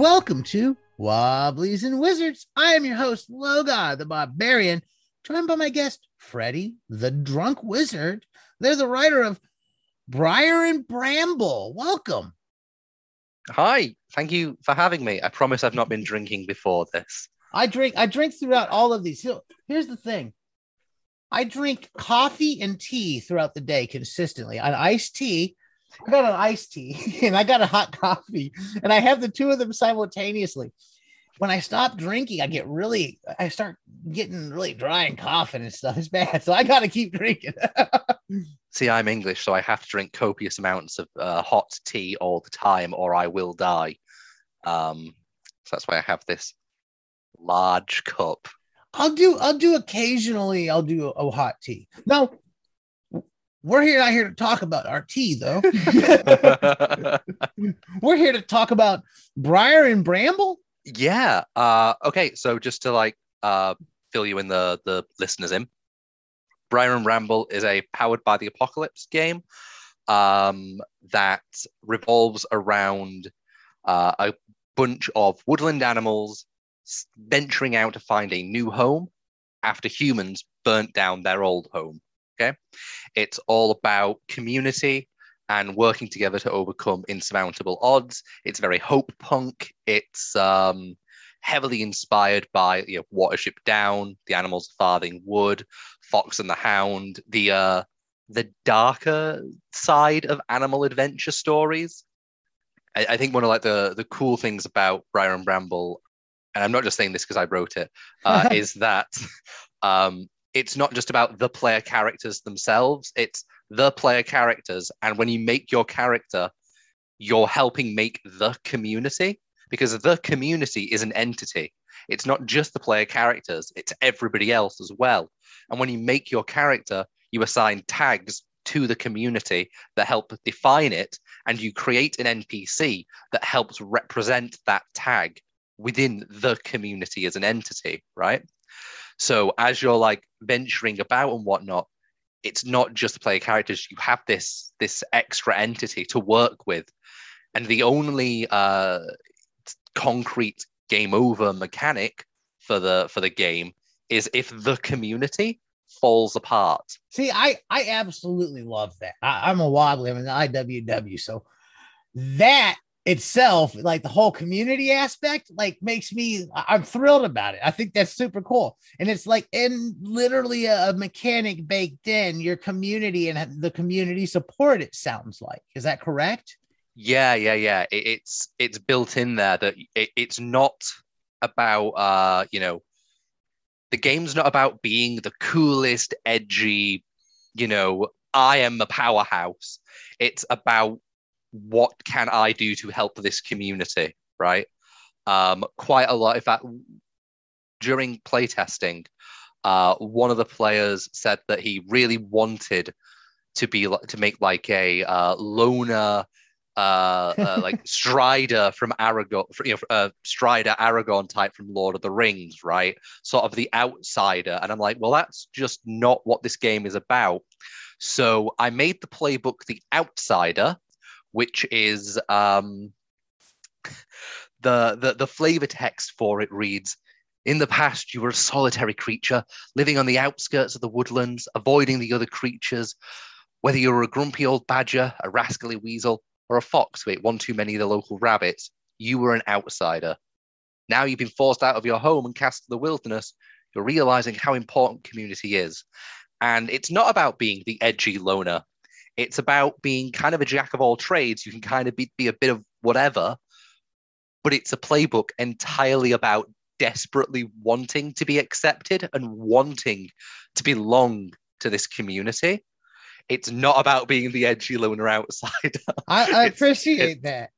Welcome to Wobblies and Wizards. I am your host, Logar the Barbarian, joined by my guest, Freddie the Drunk Wizard. They're the writer of Briar and Bramble. Welcome. Hi, thank you for having me. I promise I've not been drinking before this. I drink I drink throughout all of these. Here's the thing. I drink coffee and tea throughout the day consistently. An iced tea, I got an iced tea and I got a hot coffee, and I have the two of them simultaneously. When I stop drinking, I get really, I start getting really dry and coughing and stuff. It's bad. So I got to keep drinking. See, I'm English, so I have to drink copious amounts of uh, hot tea all the time, or I will die. Um, so that's why I have this large cup. I'll do, I'll do occasionally. I'll do a, a hot tea. Now, we're here not here to talk about our tea, though. we're here to talk about Briar and Bramble. Yeah. Uh, okay. So just to like uh, fill you in the the listeners in, Briar and Bramble is a powered by the apocalypse game um, that revolves around uh, a bunch of woodland animals venturing out to find a new home after humans burnt down their old home. Okay. It's all about community and working together to overcome insurmountable odds. It's very hope punk. It's um, heavily inspired by you know, Watership Down, The Animals of Farthing Wood, Fox and the Hound, the uh, the darker side of animal adventure stories. I, I, think one of like the the cool things about Briar and Bramble, and I'm not just saying this because I wrote it, uh, is that um, it's not just about the player characters themselves. It's the player characters. And when you make your character, you're helping make the community because the community is an entity. It's not just the player characters, it's everybody else as well. And when you make your character, you assign tags to the community that help define it, and you create an NPC that helps represent that tag within the community as an entity, right? So as you're like venturing about and whatnot, it's not just player characters. You have this this extra entity to work with, and the only uh, concrete game over mechanic for the for the game is if the community falls apart. See, I I absolutely love that. I, am a wobbly. I'm an IWW, so that itself, like the whole community aspect, like makes me I'm thrilled about it. I think that's super cool. And it's like in literally a, mechanic baked in your community and the community support, it sounds like. Is that correct? Yeah, yeah, yeah. It, it's it's built in there that it, it's not about uh, you know, the game's not about being the coolest, edgy, you know, I am a powerhouse. It's about what can I do to help this community, right? Um, quite a lot. In fact, during playtesting, uh, one of the players said that he really wanted to be to make like a uh, loner, uh, uh like Strider from Aragorn, you know, uh, Strider Aragorn type from Lord of the Rings, right? Sort of the outsider. And I'm like, well, that's just not what this game is about. So I made the playbook the outsider, which is um, the, the the flavor text for it reads. In the past, you were a solitary creature living on the outskirts of the woodlands, avoiding the other creatures. Whether you were a grumpy old badger, a rascally weasel, or a fox who ate one too many of the local rabbits, you were an outsider. Now you've been forced out of your home and cast to the wilderness, you're realizing how important community is. And it's not about being the edgy loner it's about being kind of a jack of all trades. You can kind of be, be a bit of whatever, but it's a playbook entirely about desperately wanting to be accepted and wanting to belong to this community. It's not about being the edgy loner outsider. I, I appreciate that.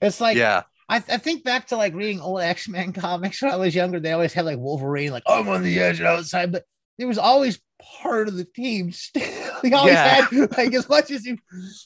It's like, yeah. I, I, think back to like reading old X Men comics when I was younger. They always had like Wolverine, like I'm on the edge and outside, but it was always part of the team still. Always yeah. had like as much as you,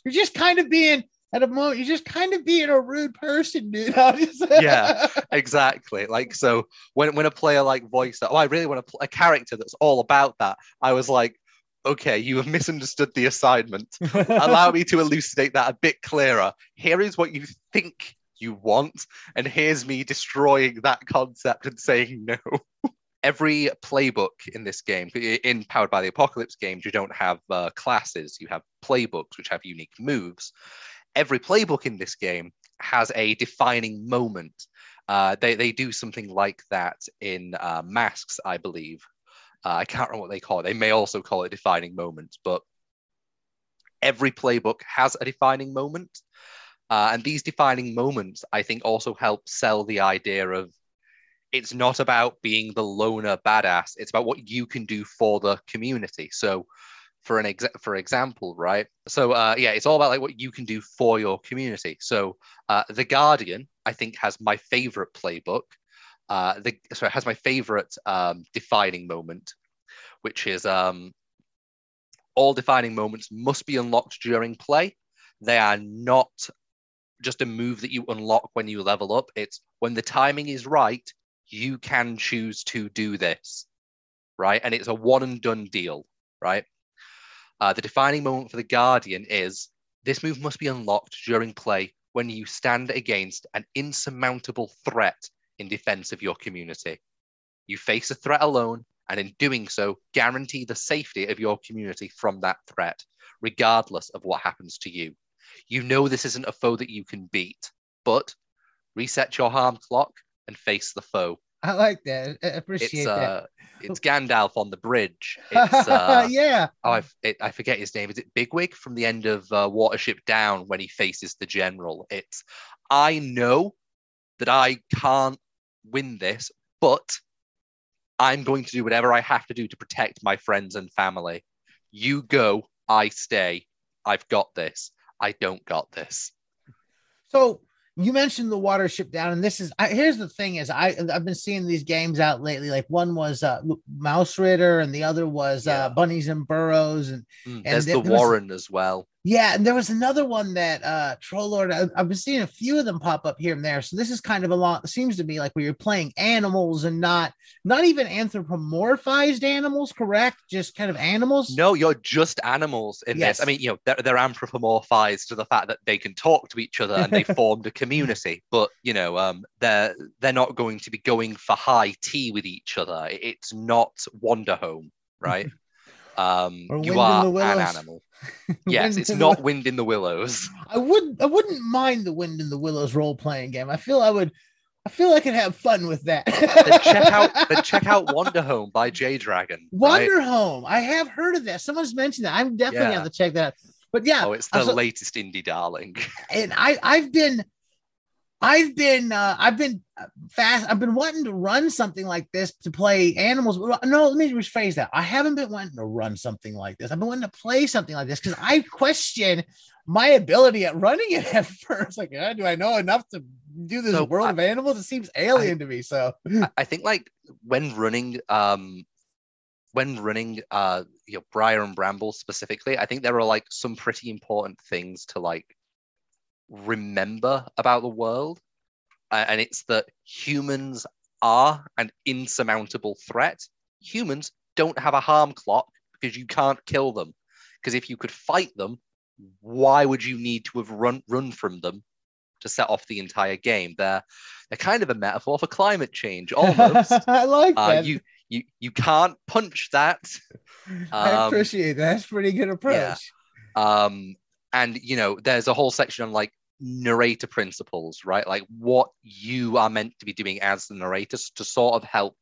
you're just kind of being at a moment, you're just kind of being a rude person, dude. yeah, exactly. Like so when when a player like voiced that, oh, I really want to a character that's all about that. I was like, okay, you have misunderstood the assignment. Allow me to elucidate that a bit clearer. Here is what you think you want. And here's me destroying that concept and saying no. Every playbook in this game, in Powered by the Apocalypse games, you don't have uh, classes, you have playbooks which have unique moves. Every playbook in this game has a defining moment. Uh, they, they do something like that in uh, Masks, I believe. Uh, I can't remember what they call it. They may also call it defining moment, but every playbook has a defining moment. Uh, and these defining moments, I think, also help sell the idea of it's not about being the loner badass. It's about what you can do for the community. So, for an ex- for example, right? So, uh, yeah, it's all about like what you can do for your community. So, uh, the Guardian, I think, has my favorite playbook. Uh, the sorry, has my favorite um, defining moment, which is um, all defining moments must be unlocked during play. They are not just a move that you unlock when you level up. It's when the timing is right, you can choose to do this, right? And it's a one and done deal, right? Uh, the defining moment for the Guardian is this move must be unlocked during play when you stand against an insurmountable threat in defense of your community. You face a threat alone, and in doing so, guarantee the safety of your community from that threat, regardless of what happens to you. You know this isn't a foe that you can beat, but reset your harm clock and face the foe. I like that. I appreciate it's, uh, that. It's Gandalf on the bridge. It's, uh, yeah. Oh, I, it, I forget his name. Is it Bigwig from the end of uh, Watership Down when he faces the general? It's I know that I can't win this, but I'm going to do whatever I have to do to protect my friends and family. You go, I stay. I've got this. I don't got this. So you mentioned the watership down, and this is I, here's the thing: is I I've been seeing these games out lately. Like one was uh, Mausritter, and the other was uh, yeah. uh, Bunnies and Burrows, and, mm, and there's the Warren was, as well. Yeah, and there was another one that uh Troll Lord. I, have been seeing a few of them pop up here and there. So this is kind of a lot. Seems to me like where you're playing animals and not not even anthropomorphized animals, correct? Just kind of animals. No, you're just animals in yes. this. I mean, you know, they're, they're anthropomorphized to the fact that they can talk to each other and they formed a community. But you know, um, they're they're not going to be going for high tea with each other. It's not Wanderhome, right? Um, you are an animal. yes, it's not. Wind in the Willows. I would I wouldn't mind the Wind in the Willows role playing game. I feel I would I feel I could have fun with that. then check out then check out Wanderhome by Jay Dragon. Wonder right? Home. I have heard of that. Someone's mentioned that. I'm definitely yeah. have to check that out. But yeah. Oh, it's the so, latest indie darling. And I I've been I've been uh, I've been fast. I've been wanting to run something like this to play animals. No, let me rephrase that. I haven't been wanting to run something like this. I've been wanting to play something like this because I question my ability at running it at first. Like, do I know enough to do this so world I, of animals? It seems alien I, to me. So I think like when running, um, when running, uh, you know, Briar and Bramble specifically, I think there are like some pretty important things to like remember about the world. Uh, and it's that humans are an insurmountable threat. Humans don't have a harm clock because you can't kill them. Because if you could fight them, why would you need to have run run from them to set off the entire game? They're they're kind of a metaphor for climate change, almost. I like uh, that. You you you can't punch that. I um, appreciate that. That's pretty good approach. Yeah. Um, and you know, there's a whole section on like narrator principles, right? Like what you are meant to be doing as the narrator to sort of help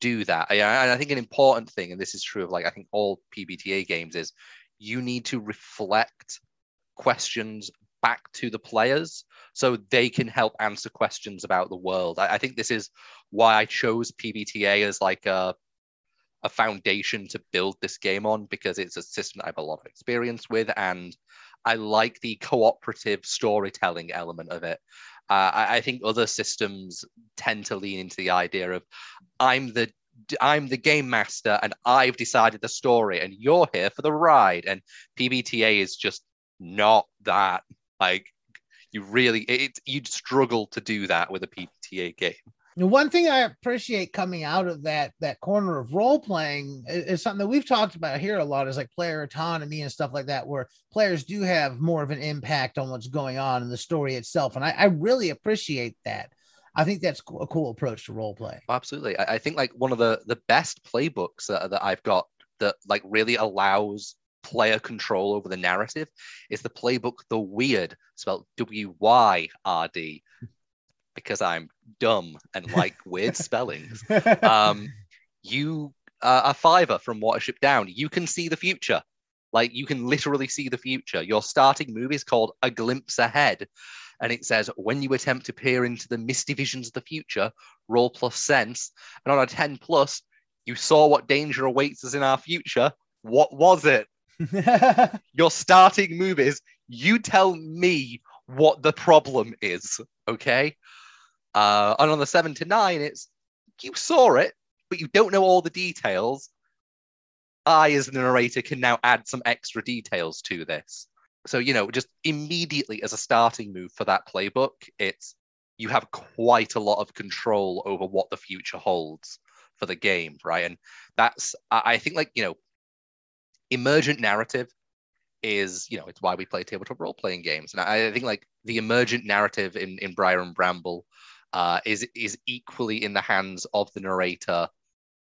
do that. And I think an important thing, and this is true of like I think all PBTA games, is you need to reflect questions back to the players so they can help answer questions about the world. I, think this is why I chose PBTA as like a a foundation to build this game on because it's a system that I have a lot of experience with and I like the cooperative storytelling element of it. Uh, I, I, think other systems tend to lean into the idea of I'm the I'm the game master and I've decided the story and you're here for the ride. And PBTA is just not that. Like you really, it, you'd struggle to do that with a PBTA game. One thing I appreciate coming out of that that corner of role playing is, something that we've talked about here a lot is like player autonomy and stuff like that, where players do have more of an impact on what's going on in the story itself. And I, I really appreciate that. I think that's a cool approach to role play. Oh, absolutely. I, I think like one of the the best playbooks that, that I've got that like really allows player control over the narrative is the playbook The Wyrd, spelled W Y R D because I'm dumb and like weird spellings. Um, you uh, a Fiver from Watership Down. You can see the future. Like you can literally see the future. Your starting move is called A Glimpse Ahead. And it says, when you attempt to peer into the misty visions of the future, roll plus sense. And on a 10 plus, you saw what danger awaits us in our future. What was it? Your starting move is you tell me what the problem is. Okay. Uh, and on the seven to nine, it's you saw it, but you don't know all the details. I, as the narrator, can now add some extra details to this. So, you know, just immediately as a starting move for that playbook, it's you have quite a lot of control over what the future holds for the game, right? And that's, I think, like, you know, emergent narrative is, you know, it's why we play tabletop role playing games. And I, think, like, the emergent narrative in, in Briar and Bramble uh, is is equally in the hands of the narrator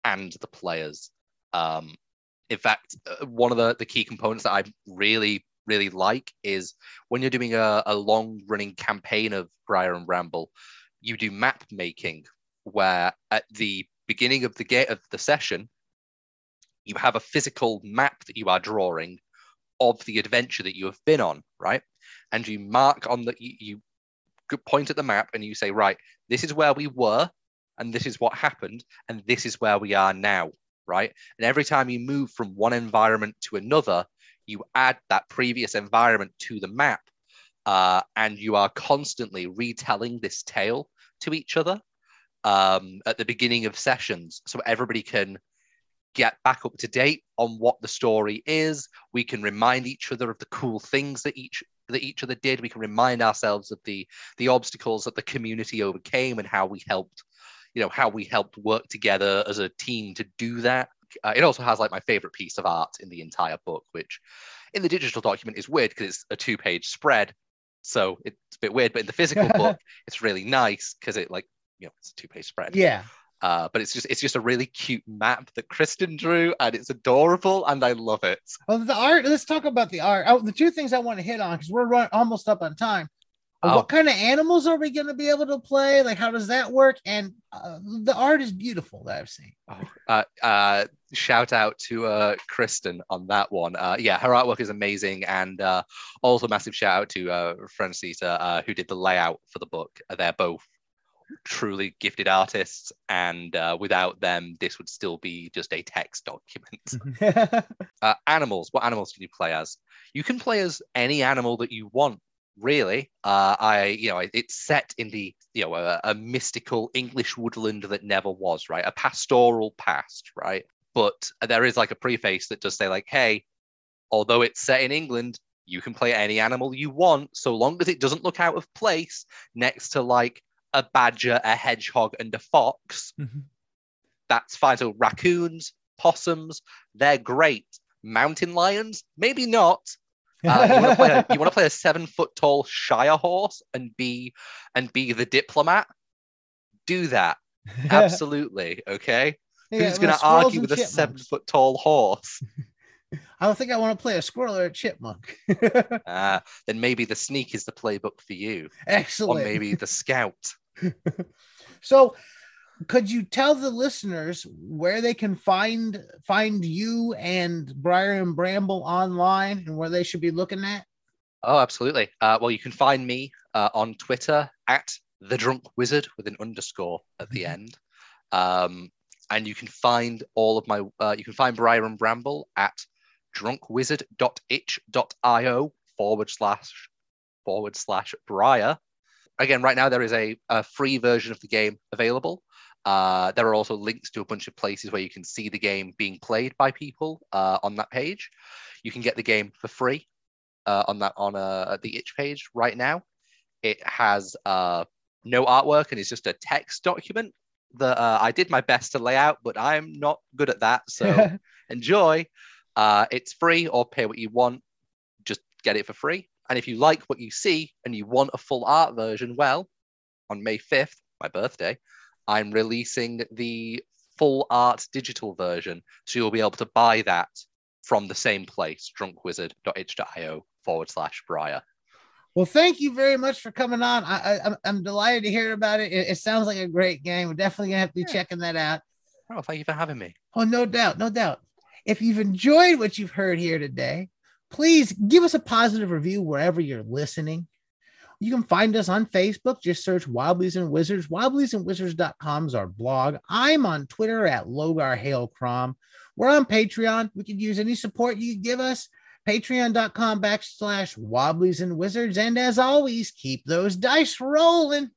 and the players. Um, in fact, uh, one of the, the key components that I really really like is when you're doing a, a long running campaign of Briar and Bramble, you do map making where at the beginning of the gate of the session, you have a physical map that you are drawing of the adventure that you have been on, right? And you mark on the you, you point at the map and you say, right, this is where we were, and this is what happened, and this is where we are now, right? And every time you move from one environment to another, you add that previous environment to the map, uh, and you are constantly retelling this tale to each other um, at the beginning of sessions, so everybody can get back up to date on what the story is. We can remind each other of the cool things that each that each other did. We can remind ourselves of the the obstacles that the community overcame and how we helped, you know, how we helped work together as a team to do that. Uh, it also has like my favorite piece of art in the entire book, which in the digital document is weird because it's a two page spread. So it's a bit weird, but in the physical book, it's really nice because it like, you know, it's a two page spread. Yeah. Uh, but it's just it's just a really cute map that Kristen drew, and it's adorable, and I love it. Well, the art. Let's talk about the art. Oh, the two things I want to hit on because we're run, almost up on time. Oh. What kind of animals are we going to be able to play? Like, how does that work? And uh, the art is beautiful that I've seen. Oh, uh, uh, shout out to uh, Kristen on that one. Uh, yeah, her artwork is amazing, and uh, also massive shout out to uh, Francita, uh, who did the layout for the book. They're both truly gifted artists, and uh, without them, this would still be just a text document. uh, animals. What animals can you play as? You can play as any animal that you want. Really, uh, I you know it's set in the you know a, a mystical English woodland that never was right, a pastoral past, right? But there is like a preface that does say like, hey, although it's set in England, you can play any animal you want so long as it doesn't look out of place next to like a badger, a hedgehog, and a fox, mm-hmm. that's fine. So raccoons, possums, they're great. Mountain lions, maybe not. Uh, you want to play a, seven foot tall Shire horse and be and be the diplomat? Do that. Absolutely. Okay. Yeah, Who's going to argue with a seven foot tall horse? I don't think I want to play a squirrel or a chipmunk. uh, then maybe the sneak is the playbook for you. Excellent. Or maybe the scout. so could you tell the listeners where they can find find you and Briar and Bramble online and where they should be looking at? Oh, absolutely. Uh, well, you can find me uh, on Twitter at the Drunk Wizard with an underscore at the mm-hmm. end, um, and you can find all of my. Uh, you can find Briar and Bramble at drunkwizard.itch.io forward slash forward slash Briar again, right now there is a, a free version of the game available. Uh, there are also links to a bunch of places where you can see the game being played by people uh, on that page. You can get the game for free uh, on that on uh, the itch page right now. It has uh, no artwork and it's just a text document that uh, I did my best to lay out, but I'm not good at that. So enjoy. Uh, it's free or pay what you want. Just get it for free. And if you like what you see and you want a full art version, well, on May 5th, my birthday, I'm releasing the full art digital version. So you'll be able to buy that from the same place, drunkwizard.itch.io forward slash Briar. Well, thank you very much for coming on. I, I, am delighted to hear about it. it. it. sounds like a great game. We're definitely to have to be yeah. checking that out. Oh, thank you for having me. Oh, no doubt. No doubt. If you've enjoyed what you've heard here today, please give us a positive review wherever you're listening. You can find us on Facebook. Just search Wobblies and Wizards. Wobbliesandwizards.com is our blog. I'm on Twitter at Logar Hale Crom. We're on Patreon. We could use any support you give us. Patreon.com backslash Wobblies and Wizards. And as always, keep those dice rolling.